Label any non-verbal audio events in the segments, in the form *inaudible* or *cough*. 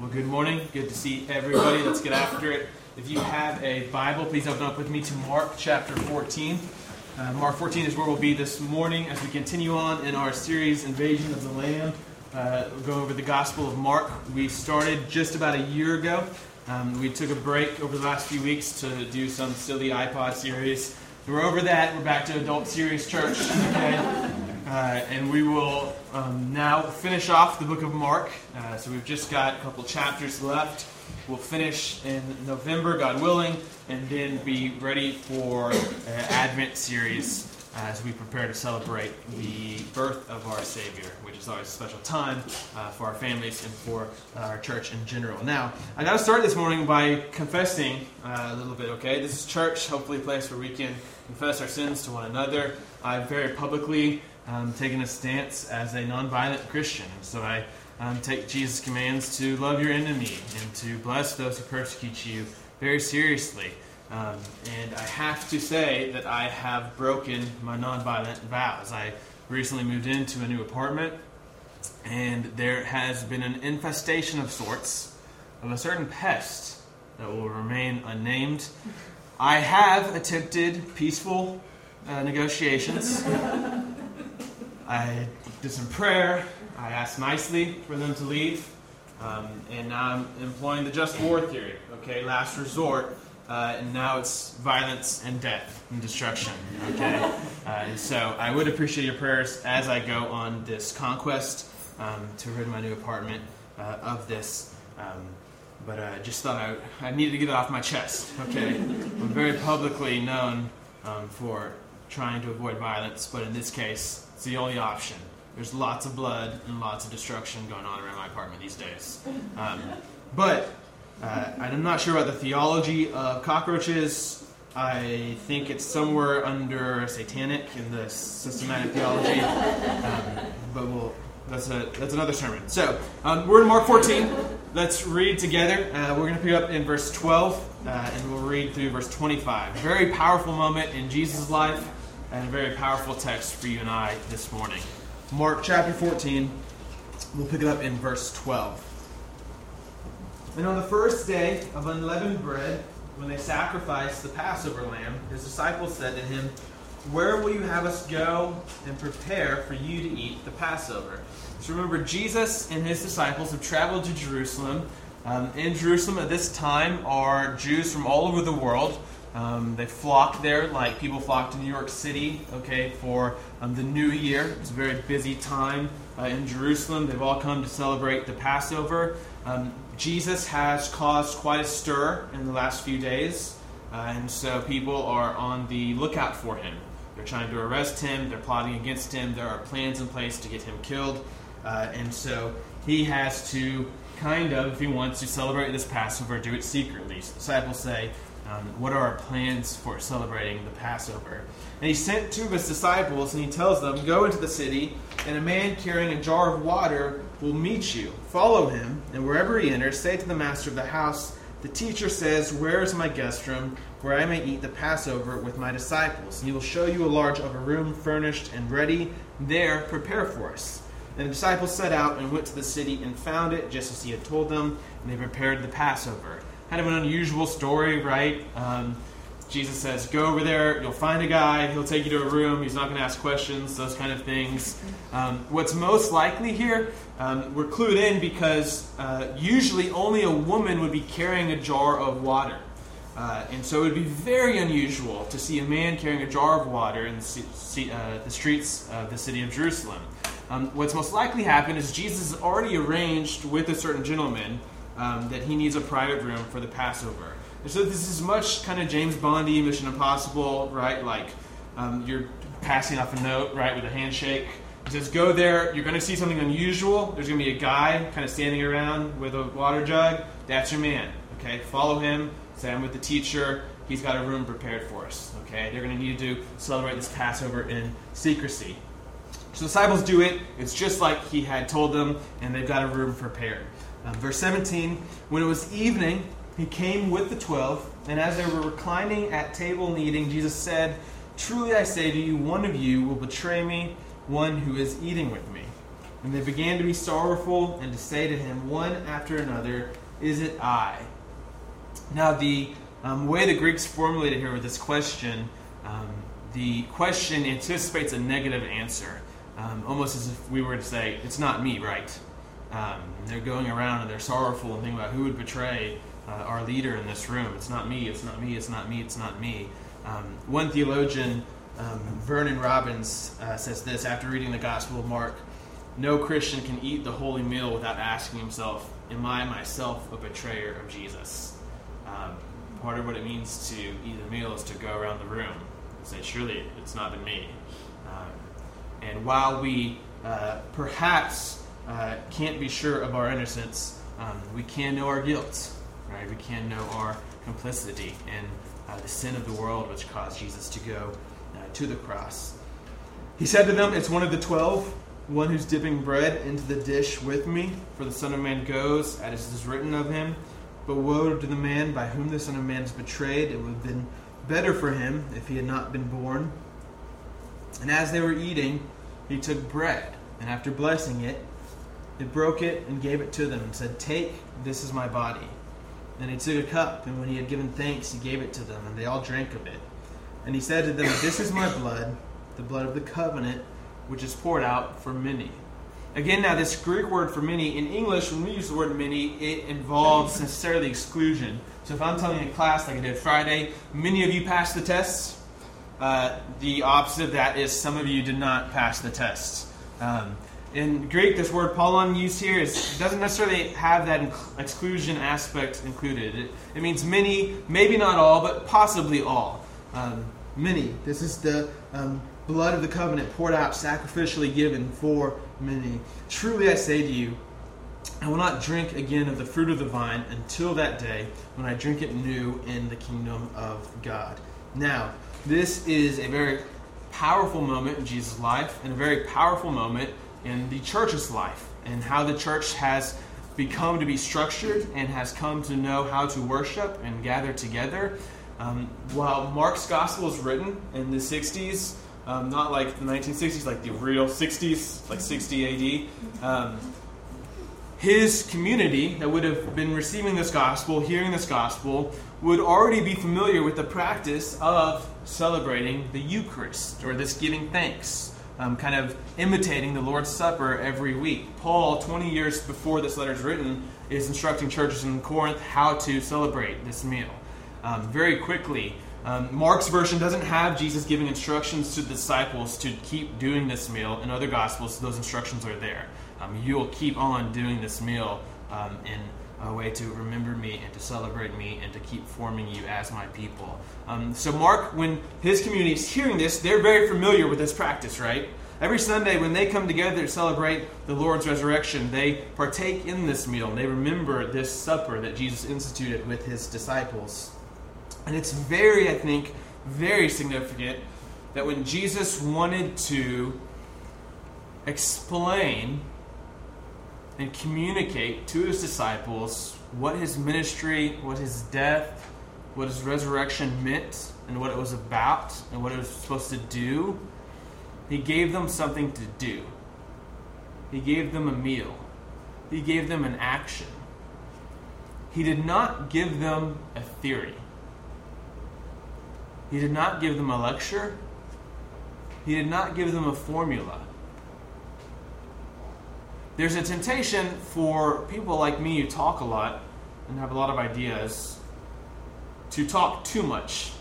Well, good morning. Good to see everybody. Let's get after it. If you have a Bible, please open up with me to Mark chapter 14. Uh, Mark 14 is where we'll be this morning as we continue on in our series, Invasion of the Lamb. Uh, we'll go over the Gospel of Mark. We started just about a year ago. Um, we took a break over the last few weeks to do some silly iPod series. We're over that. We're back to Adult Series Church. Okay? Uh, and we will um, now finish off the book of Mark. Uh, so we've just got a couple chapters left. We'll finish in November, God willing, and then be ready for an Advent series as we prepare to celebrate the birth of our Savior, which is always a special time uh, for our families and for our church in general. Now, I got to start this morning by confessing uh, a little bit, okay? This is church, hopefully a place where we can confess our sins to one another. I very publicly um, taken a stance as a nonviolent Christian. And So I um, take Jesus' commands to love your enemy and to bless those who persecute you very seriously. Um, and I have to say that I have broken my nonviolent vows. I recently moved into a new apartment, and there has been an infestation of sorts of a certain pest that will remain unnamed. I have attempted peaceful uh, negotiations. *laughs* I did some prayer. I asked nicely for them to leave. Um, and now I'm employing the just war theory, okay, last resort. Uh, and now it's violence and death and destruction, okay? Uh, and so I would appreciate your prayers as I go on this conquest um, to rid my new apartment uh, of this. Um, but I just thought I, I needed to get it off my chest, okay? I'm very publicly known um, for trying to avoid violence, but in this case, it's the only option. There's lots of blood and lots of destruction going on around my apartment these days. Um, but uh, I'm not sure about the theology of cockroaches. I think it's somewhere under satanic in the systematic theology. Um, but we'll, that's, a, that's another sermon. So, um, we're in Mark 14. Let's read together. Uh, we're going to pick up in verse 12, uh, and we'll read through verse 25. Very powerful moment in Jesus' life and a very powerful text for you and I this morning. Mark chapter 14, we'll pick it up in verse 12. And on the first day of unleavened bread, when they sacrificed the Passover lamb, his disciples said to him, Where will you have us go and prepare for you to eat the Passover? So remember, Jesus and his disciples have traveled to Jerusalem. Um, in Jerusalem at this time are Jews from all over the world. Um, they flocked there like people flock to New York City, okay, for um, the new year. It's a very busy time uh, in Jerusalem. They've all come to celebrate the Passover. Um, Jesus has caused quite a stir in the last few days, uh, and so people are on the lookout for him. They're trying to arrest him, they're plotting against him, there are plans in place to get him killed, uh, and so he has to kind of, if he wants to celebrate this Passover, do it secretly. So disciples say, um, what are our plans for celebrating the Passover? And he sent two of his disciples, and he tells them, Go into the city, and a man carrying a jar of water will meet you. Follow him, and wherever he enters, say to the master of the house, The teacher says, Where is my guest room, where I may eat the Passover with my disciples? And he will show you a large upper room, furnished and ready. There, prepare for us. And the disciples set out and went to the city and found it just as he had told them, and they prepared the Passover kind of an unusual story, right? Um, Jesus says, Go over there, you'll find a guy, he'll take you to a room, he's not going to ask questions, those kind of things. Um, what's most likely here, um, we're clued in because uh, usually only a woman would be carrying a jar of water. Uh, and so it would be very unusual to see a man carrying a jar of water in the, uh, the streets of the city of Jerusalem. Um, what's most likely happened is Jesus has already arranged with a certain gentleman um, that he needs a private room for the Passover. And so this is much kind of James Bondy, Mission Impossible, right? Like um, you're passing off a note, right, with a handshake. He says, "Go there. You're going to see something unusual. There's going to be a guy kind of standing around with a water jug. That's your man. Okay, follow him. Say I'm with the teacher. He's got a room prepared for us. Okay, they're going to need to celebrate this Passover in secrecy." So the disciples do it. It's just like he had told them, and they've got a room prepared. Um, verse 17 When it was evening, he came with the twelve, and as they were reclining at table and eating, Jesus said, Truly I say to you, one of you will betray me, one who is eating with me. And they began to be sorrowful and to say to him one after another, Is it I? Now, the um, way the Greeks formulated here with this question, um, the question anticipates a negative answer, um, almost as if we were to say, It's not me, right? Um, they're going around and they're sorrowful and thinking about who would betray uh, our leader in this room. It's not me, it's not me, it's not me, it's not me. Um, one theologian, um, Vernon Robbins, uh, says this after reading the Gospel of Mark No Christian can eat the holy meal without asking himself, Am I myself a betrayer of Jesus? Um, part of what it means to eat the meal is to go around the room and say, Surely it's not been me. Um, and while we uh, perhaps uh, can't be sure of our innocence, um, we can know our guilt, right? We can know our complicity in uh, the sin of the world which caused Jesus to go uh, to the cross. He said to them, It's one of the twelve, one who's dipping bread into the dish with me, for the Son of Man goes, as it is written of him. But woe to the man by whom the Son of Man is betrayed. It would have been better for him if he had not been born. And as they were eating, he took bread, and after blessing it, he broke it and gave it to them, and said, Take, this is my body. Then he took a cup, and when he had given thanks, he gave it to them, and they all drank of it. And he said to them, This is my blood, the blood of the covenant, which is poured out for many. Again, now, this Greek word for many, in English, when we use the word many, it involves necessarily exclusion. So if I'm telling a class like I did Friday, many of you passed the tests. Uh, the opposite of that is some of you did not pass the tests. Um, in Greek, this word polon used here is, doesn't necessarily have that exclusion aspect included. It, it, means many, maybe not all, but possibly all. Um, many. This is the um, blood of the covenant poured out, sacrificially given for many. Truly I say to you, I will not drink again of the fruit of the vine until that day when I drink it new in the kingdom of God. Now, this is a very powerful moment in Jesus' life and a very powerful moment in the church's life and how the church has become to be structured and has come to know how to worship and gather together. Um, while Mark's gospel is written in the 60s, um, not like the 1960s, like the real 60s, like 60 AD, um, his community that would have been receiving this gospel, hearing this gospel, would already be familiar with the practice of celebrating the Eucharist or this giving thanks um, kind of imitating the Lord's Supper every week. Paul, 20 years before this letter is written, is instructing churches in Corinth how to celebrate this meal. Um, very quickly, um, Mark's version doesn't have Jesus giving instructions to the disciples to keep doing this meal. In other Gospels, those instructions are there. Um, you will keep on doing this meal um, in a way to remember me and to celebrate me and to keep forming you as my people. Um, so, Mark, when his community is hearing this, they're very familiar with this practice, right? Every Sunday, when they come together to celebrate the Lord's resurrection, they partake in this meal and they remember this supper that Jesus instituted with his disciples. And it's very, I think, very significant that when Jesus wanted to explain and communicate to his disciples what his ministry, what his death, what his resurrection meant, and what it was about, and what it was supposed to do, he gave them something to do. He gave them a meal. He gave them an action. He did not give them a theory. He did not give them a lecture. He did not give them a formula there's a temptation for people like me who talk a lot and have a lot of ideas to talk too much.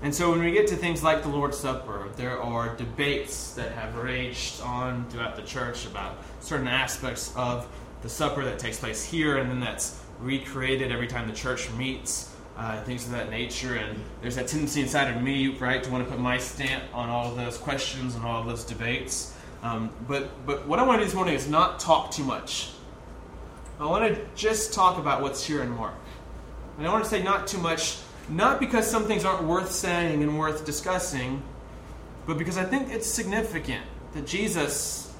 And so when we get to things like the Lord's Supper, there are debates that have raged on throughout the church about certain aspects of the supper that takes place here and then that's recreated every time the church meets, uh, things of that nature. And there's that tendency inside of me, right, to want to put my stamp on all of those questions and all of those debates. Um, but, but what I want to do this morning is not talk too much. I want to just talk about what's here in Mark. And I want to say not too much, not because some things aren't worth saying and worth discussing, but because I think it's significant that Jesus,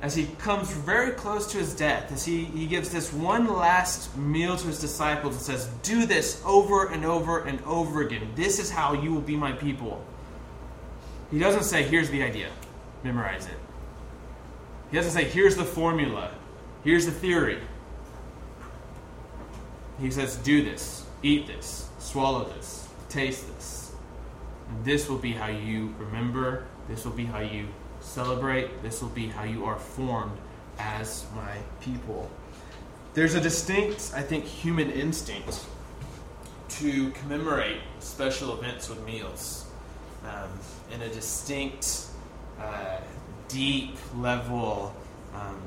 as he comes very close to his death, as he, he gives this one last meal to his disciples and says, Do this over and over and over again. This is how you will be my people. He doesn't say, Here's the idea memorize it. He doesn't say, here's the formula, here's the theory. He says, do this, eat this, swallow this, taste this. And this will be how you remember, this will be how you celebrate, this will be how you are formed as my people. There's a distinct, I think, human instinct to commemorate special events with meals um, in a distinct, uh, deep level um,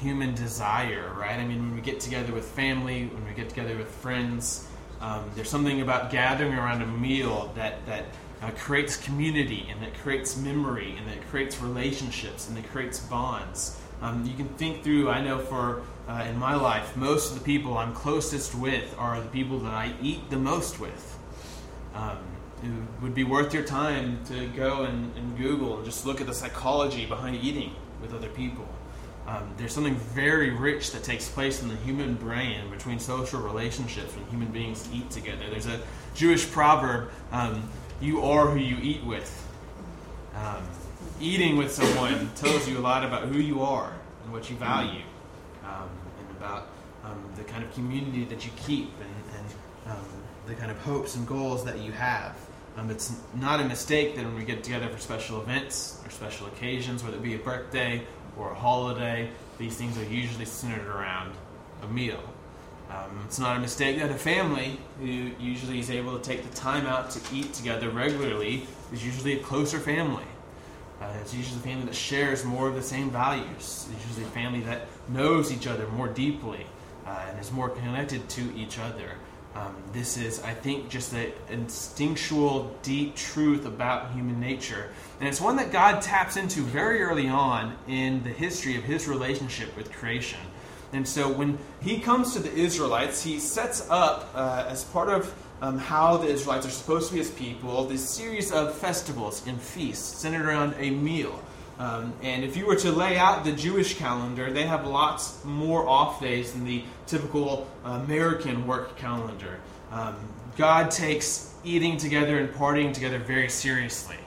human desire, right? I mean, when we get together with family, when we get together with friends, um, there's something about gathering around a meal that, that uh, creates community and that creates memory and that creates relationships and that creates bonds. Um, you can think through, I know for uh, in my life, most of the people I'm closest with are the people that I eat the most with. Um, it would be worth your time to go and, and, Google and just look at the psychology behind eating with other people. Um, there's something very rich that takes place in the human brain between social relationships when human beings eat together. There's a Jewish proverb um, you are who you eat with. Um, eating with someone *coughs* tells you a lot about who you are and what you value, um, and about um, the kind of community that you keep and, and um, the kind of hopes and goals that you have. Um, it's not a mistake that when we get together for special events or special occasions, whether it be a birthday or a holiday, these things are usually centered around a meal. Um, it's not a mistake that a family who usually is able to take the time out to eat together regularly is usually a closer family. Uh, it's usually a family that shares more of the same values. It's usually a family that knows each other more deeply uh, and is more connected to each other. Um, this is, I think, just an instinctual, deep truth about human nature. And it's one that God taps into very early on in the history of his relationship with creation. And so when he comes to the Israelites, he sets up, uh, as part of um, how the Israelites are supposed to be his people, this series of festivals and feasts centered around a meal. Um, and if you were to lay out the Jewish calendar, they have lots more off days than the typical American work calendar. Um, God takes eating together and partying together very seriously.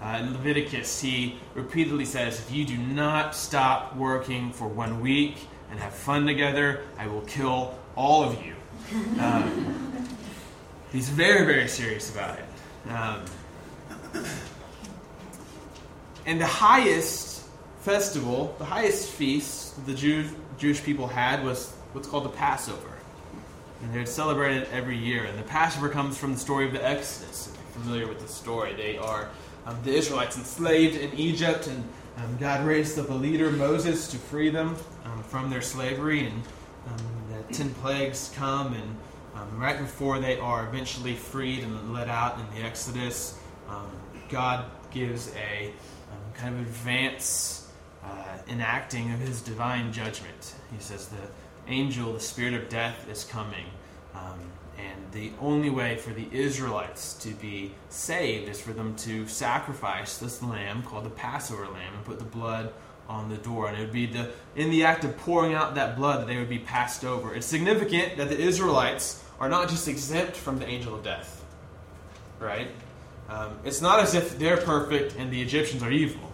Uh, in Leviticus, he repeatedly says, If you do not stop working for one week, and have fun together, I will kill all of you. Um, *laughs* he's very, very serious about it. And the highest festival, the highest feast the Jew, Jewish people had was what's called the Passover. And they're celebrated every year. And the Passover comes from the story of the Exodus. If you're familiar with the story, they are um, the Israelites enslaved in Egypt, and um, God raised up a leader, Moses, to free them um, from their slavery, and um, the ten plagues come, and um, right before they are eventually freed and let out in the Exodus, um, God gives a kind of advance uh, enacting of His divine judgment. He says the angel, the spirit of death, is coming. Um, and the only way for the Israelites to be saved is for them to sacrifice this lamb called the Passover lamb and put the blood on the door. And it would be the, in the act of pouring out that blood that they would be passed over. It's significant that the Israelites are not just exempt from the angel of death, right? Um, it's not as if they're perfect and the Egyptians are evil.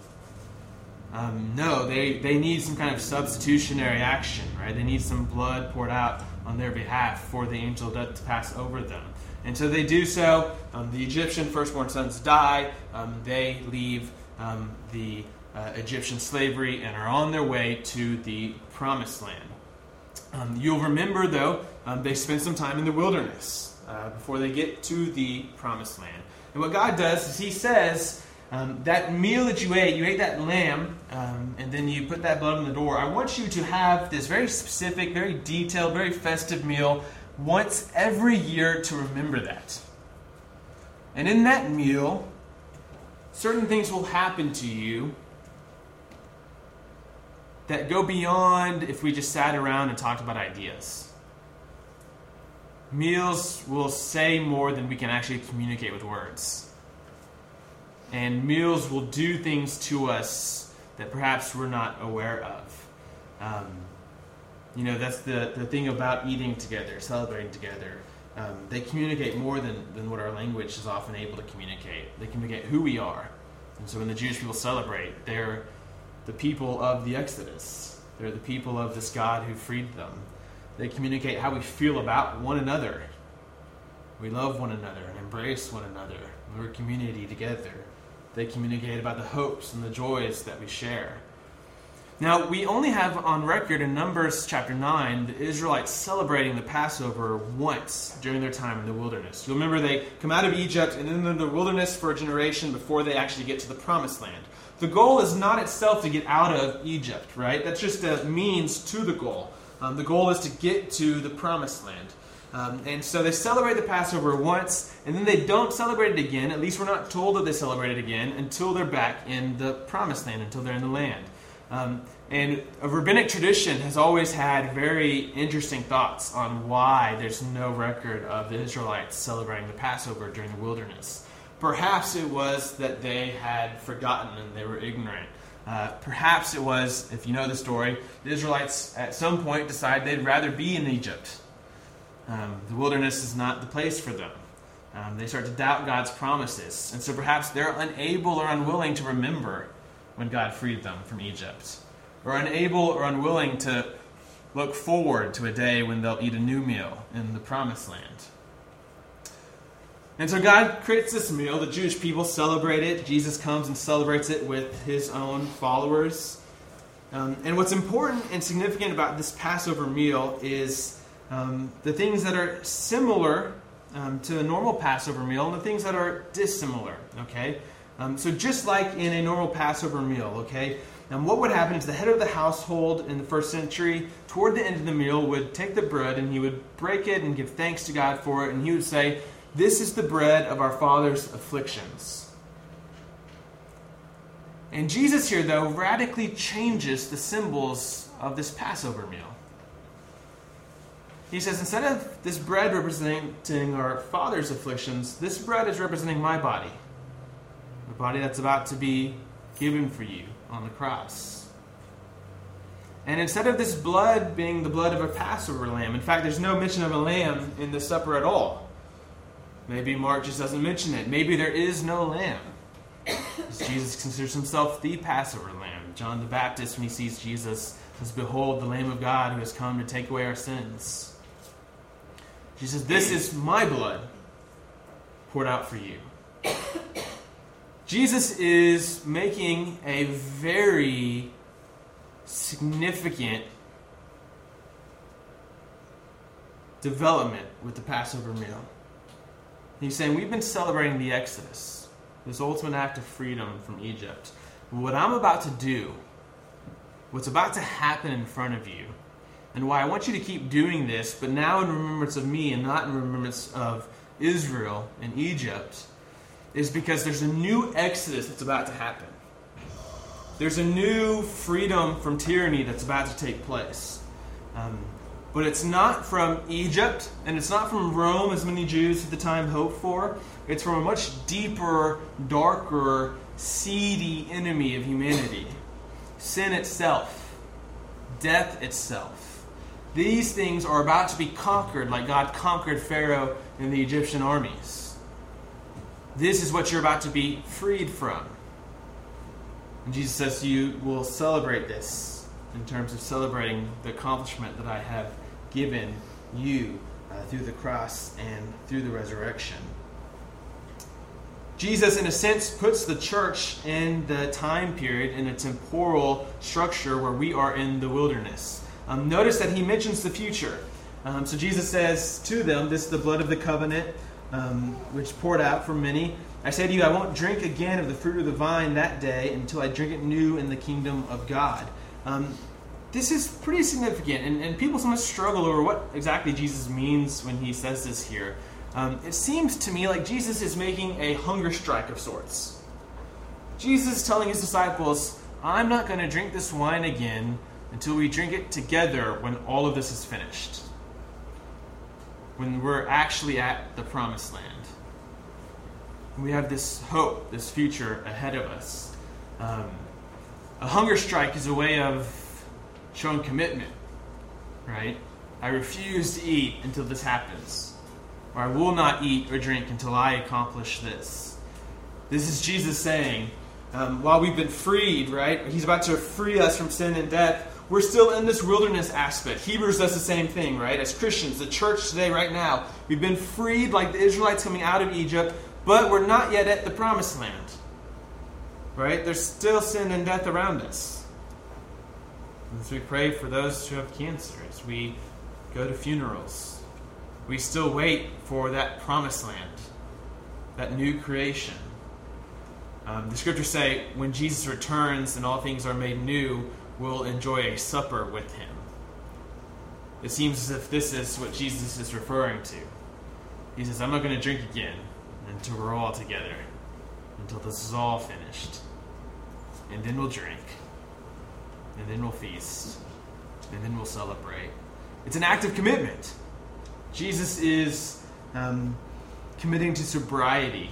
Um, no, they, they need some kind of substitutionary action, right? They need some blood poured out on their behalf for the angel of death to pass over them. And so they do so. Um, the Egyptian firstborn sons die. Um, they leave um, the uh, Egyptian slavery and are on their way to the promised land. Um, you'll remember, though, they spend some time in the wilderness uh, before they get to the promised land. And what God does is He says, um, that meal that you ate, you ate that lamb, um, and then you put that blood on the door. I want you to have this very specific, very detailed, very festive meal once every year to remember that. And in that meal, certain things will happen to you that go beyond if we just sat around and talked about ideas. Meals will say more than we can actually communicate with words. And meals will do things to us that perhaps we're not aware of. Um, you know, that's the, the thing about eating together, celebrating together. Um, they communicate more than, than what our language is often able to communicate. They communicate who we are. And so when the Jewish people celebrate, they're the people of the Exodus. They're the people of this God who freed them. They communicate how we feel about one another. We love one another and embrace one another. We're a community together. They communicate about the hopes and the joys that we share. Now, we only have on record in Numbers chapter 9 the Israelites celebrating the Passover once during their time in the wilderness. You'll remember they come out of Egypt and then in the wilderness for a generation before they actually get to the promised land. The goal is not itself to get out of Egypt, right? That's just a means to the goal. Um, the goal is to get to the promised land. Um, and so they celebrate the Passover once, and then they don't celebrate it again. At least we're not told that they celebrate it again until they're back in the promised land, until they're in the land. Um, and a rabbinic tradition has always had very interesting thoughts on why there's no record of the Israelites celebrating the Passover during the wilderness. Perhaps it was that they had forgotten and they were ignorant. Uh, perhaps it was, if you know the story, the Israelites at some point decide they'd rather be in Egypt. Um, the wilderness is not the place for them. Um, they start to doubt God's promises. And so perhaps they're unable or unwilling to remember when God freed them from Egypt, or unable or unwilling to look forward to a day when they'll eat a new meal in the promised land. And so God creates this meal. The Jewish people celebrate it. Jesus comes and celebrates it with his own followers. Um, and what's important and significant about this Passover meal is um, the things that are similar um, to a normal Passover meal and the things that are dissimilar. Okay? Um, so just like in a normal Passover meal, okay? Now, what would happen is the head of the household in the first century, toward the end of the meal, would take the bread and he would break it and give thanks to God for it, and he would say, This is the bread of our father's afflictions. And Jesus here, though, radically changes the symbols of this Passover meal. He says, instead of this bread representing our father's afflictions, this bread is representing my body the body that's about to be given for you on the cross. And instead of this blood being the blood of a Passover lamb, in fact, there's no mention of a lamb in the supper at all. Maybe Mark just doesn't mention it. Maybe there is no lamb. Jesus considers himself the Passover lamb. John the Baptist, when he sees Jesus, says, Behold, the Lamb of God who has come to take away our sins. Jesus This is my blood poured out for you. Jesus is making a very significant development with the Passover meal. He's saying, We've been celebrating the Exodus, this ultimate act of freedom from Egypt. What I'm about to do, what's about to happen in front of you, and why I want you to keep doing this, but now in remembrance of me and not in remembrance of Israel and Egypt, is because there's a new exodus that's about to happen. There's a new freedom from tyranny that's about to take place. Um, but it's not from Egypt, and it's not from Rome, as many Jews at the time hoped for. It's from a much deeper, darker, seedy enemy of humanity sin itself, death itself. These things are about to be conquered like God conquered Pharaoh and the Egyptian armies. This is what you're about to be freed from. And Jesus says you will celebrate this in terms of celebrating the accomplishment that I have given you uh, through the cross and through the resurrection. Jesus, in a sense, puts the church in the time period in a temporal structure where we are in the wilderness. Um, notice that he mentions the future. Um, so Jesus says to them, This is the blood of the covenant um, which poured out for many. I say to you, I won't drink again of the fruit of the vine that day until I drink it new in the kingdom of God. Um, this is pretty significant, and, and, people sometimes struggle over what exactly Jesus means when he says this here. Um, it seems to me like Jesus is making a hunger strike of sorts. Jesus is telling his disciples, I'm not going to drink this wine again until we drink it together when all of this is finished when we're actually at the promised land. We have this hope, this future ahead of us. Um, a hunger strike is a way of showing commitment, right? I refuse to eat until this happens, or I will not eat or drink until I accomplish this. This is Jesus saying, Um, while we've been freed, right? He's about to free us from sin and death. We're still in this wilderness aspect. Hebrews does the same thing, right? As Christians, the church today, right now, we've been freed like the Israelites coming out of Egypt, but we're not yet at the promised land. Right? There's still sin and death around us. As we pray for those who have cancer, as we go to funerals, we still wait for that promised land, that new creation. Um, the scriptures say when Jesus returns and all things are made new, we'll enjoy a supper with him. It seems as if this is what Jesus is referring to. He says, I'm not going to drink again until we're all together, until this is all finished. And then we'll drink, and then we'll feast, and then we'll celebrate. It's an act of commitment. Jesus is um, committing to sobriety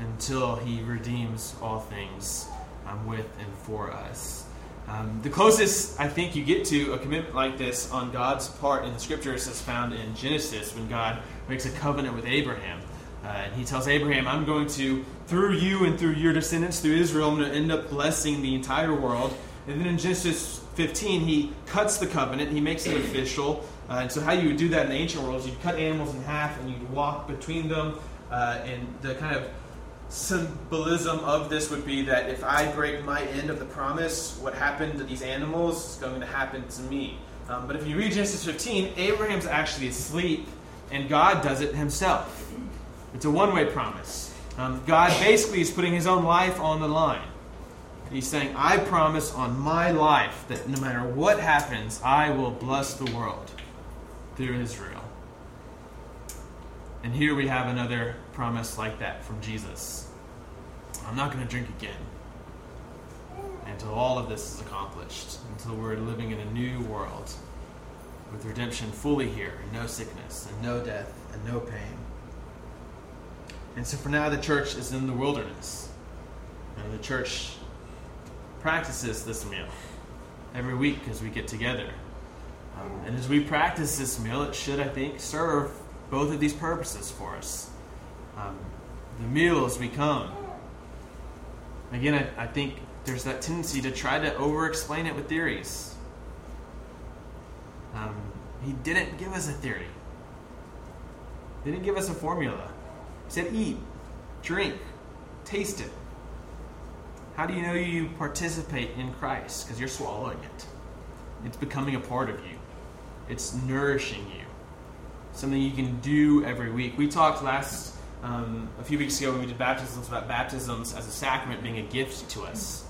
until he redeems all things um, with and for us. Um, the closest I think you get to a commitment like this on God's part in the scriptures is found in Genesis when God makes a covenant with Abraham. Uh, and he tells Abraham, I'm going to, through you and through your descendants, through Israel, I'm going to end up blessing the entire world. And then in Genesis 15, he cuts the covenant, he makes it official. Uh, and so, how you would do that in the ancient world is you'd cut animals in half and you'd walk between them. Uh, and the kind of symbolism of this would be that if I break my end of the promise, what happened to these animals is going to happen to me. Um, but if you read Genesis 15, Abraham's actually asleep, and God does it himself. It's a one way promise. Um, God basically is putting his own life on the line. He's saying, I promise on my life that no matter what happens, I will bless the world through Israel. And here we have another promise like that from Jesus. I'm not going to drink again until all of this is accomplished, until we're living in a new world with redemption fully here, and no sickness, and no death, and no pain. And so for now, the church is in the wilderness. And the church practices this meal every week as we get together. Um, and as we practice this meal, it should, I think, serve both of these purposes for us. Um, the meal as we come. Again, I, I think there's that tendency to try to over explain it with theories. Um, he didn't give us a theory, he didn't give us a formula. Said, eat, drink, taste it. How do you know you participate in Christ? Because you're swallowing it. It's becoming a part of you, it's nourishing you. Something you can do every week. We talked last, um, a few weeks ago when we did baptisms, about baptisms as a sacrament being a gift to us.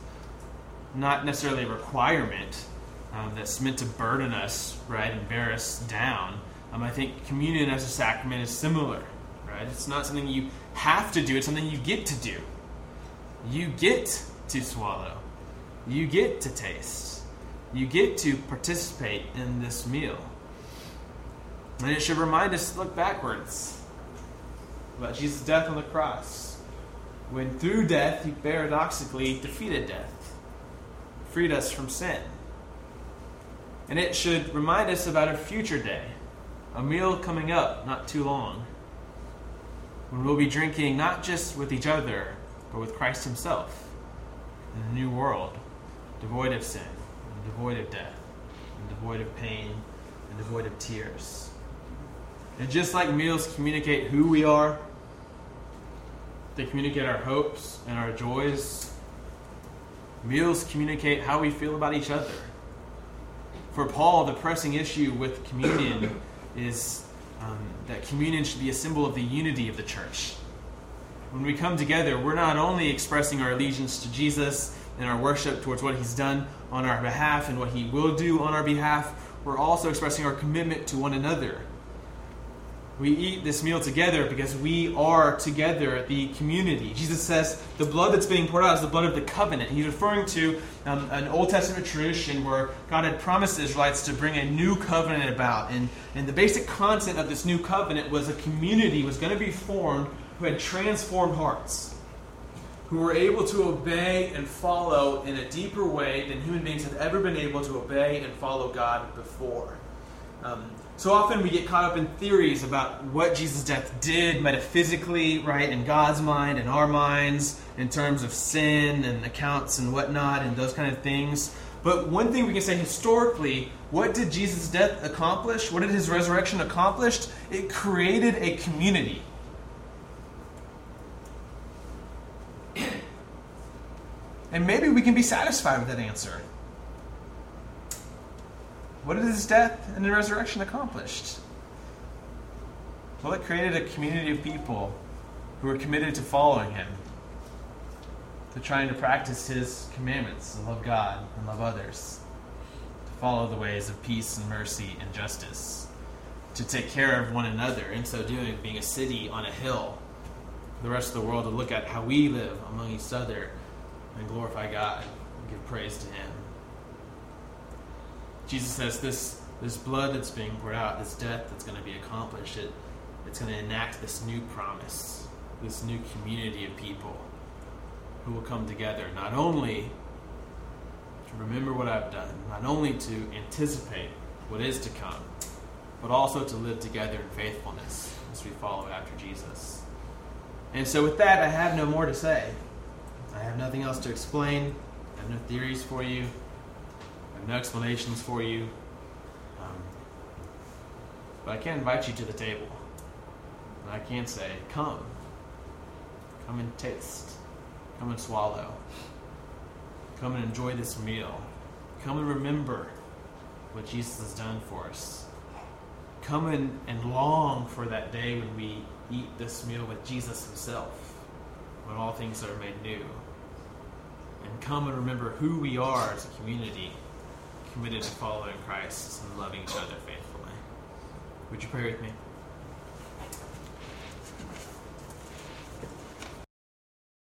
Not necessarily a requirement um, that's meant to burden us, right, and bear us down. Um, I think communion as a sacrament is similar, right? It's not something you have to do, it's something you get to do. You get to swallow, you get to taste, you get to participate in this meal. And it should remind us to look backwards about Jesus' death on the cross. When through death, he paradoxically defeated death, freed us from sin. And it should remind us about a future day, a meal coming up not too long, when we'll be drinking not just with each other, but with Christ Himself in a new world, devoid of sin, and devoid of death, and devoid of pain, and devoid of tears. And just like meals communicate who we are, they communicate our hopes and our joys. Meals communicate how we feel about each other. For Paul, the pressing issue with communion is um, that communion should be a symbol of the unity of the church. When we come together, we're not only expressing our allegiance to Jesus and our worship towards what he's done on our behalf and what he will do on our behalf, we're also expressing our commitment to one another we eat this meal together because we are together, the community. Jesus says the blood that's being poured out is the blood of the covenant. He's referring to um, an Old Testament tradition where God had promised the Israelites to bring a new covenant about. And, and the basic content of this new covenant was a community was going to be formed who had transformed hearts, who were able to obey and follow in a deeper way than human beings had ever been able to obey and follow God before. Um, So often we get caught up in theories about what Jesus' death did metaphysically, right, in God's mind in our minds, in terms of sin and accounts and whatnot, and those kind of things. But one thing we can say historically, what did Jesus' death accomplish? What did his resurrection accomplish? It created a community. *clears throat* And maybe we can be satisfied with that answer. What did his death and the resurrection accomplished? Well, it created a community of people who were committed to following him, to trying to practice his commandments and love God and love others, to follow the ways of peace and mercy and justice, to take care of one another, in so doing, being a city on a hill, the rest of the world to look at how we live among each other and glorify God and give praise to Him. Jesus says this this blood that's being poured out, this death that's going to be accomplished, it, it's going to enact this new promise, this new community of people who will come together not only to remember what I've done, not only to anticipate what is to come, but also to live together in faithfulness as we follow after Jesus. And so, with that, I have no more to say. I have nothing else to explain. I have no theories for you. Have no explanations for you. Um, but I can invite you to the table. And I can say, come. Come and taste. Come and swallow. Come and enjoy this meal. Come and remember what Jesus has done for us. Come and, and long for that day when we eat this meal with Jesus himself, when all things are made new and come and remember who we are as a community committed to following Christ and loving each other faithfully. Would you pray with me?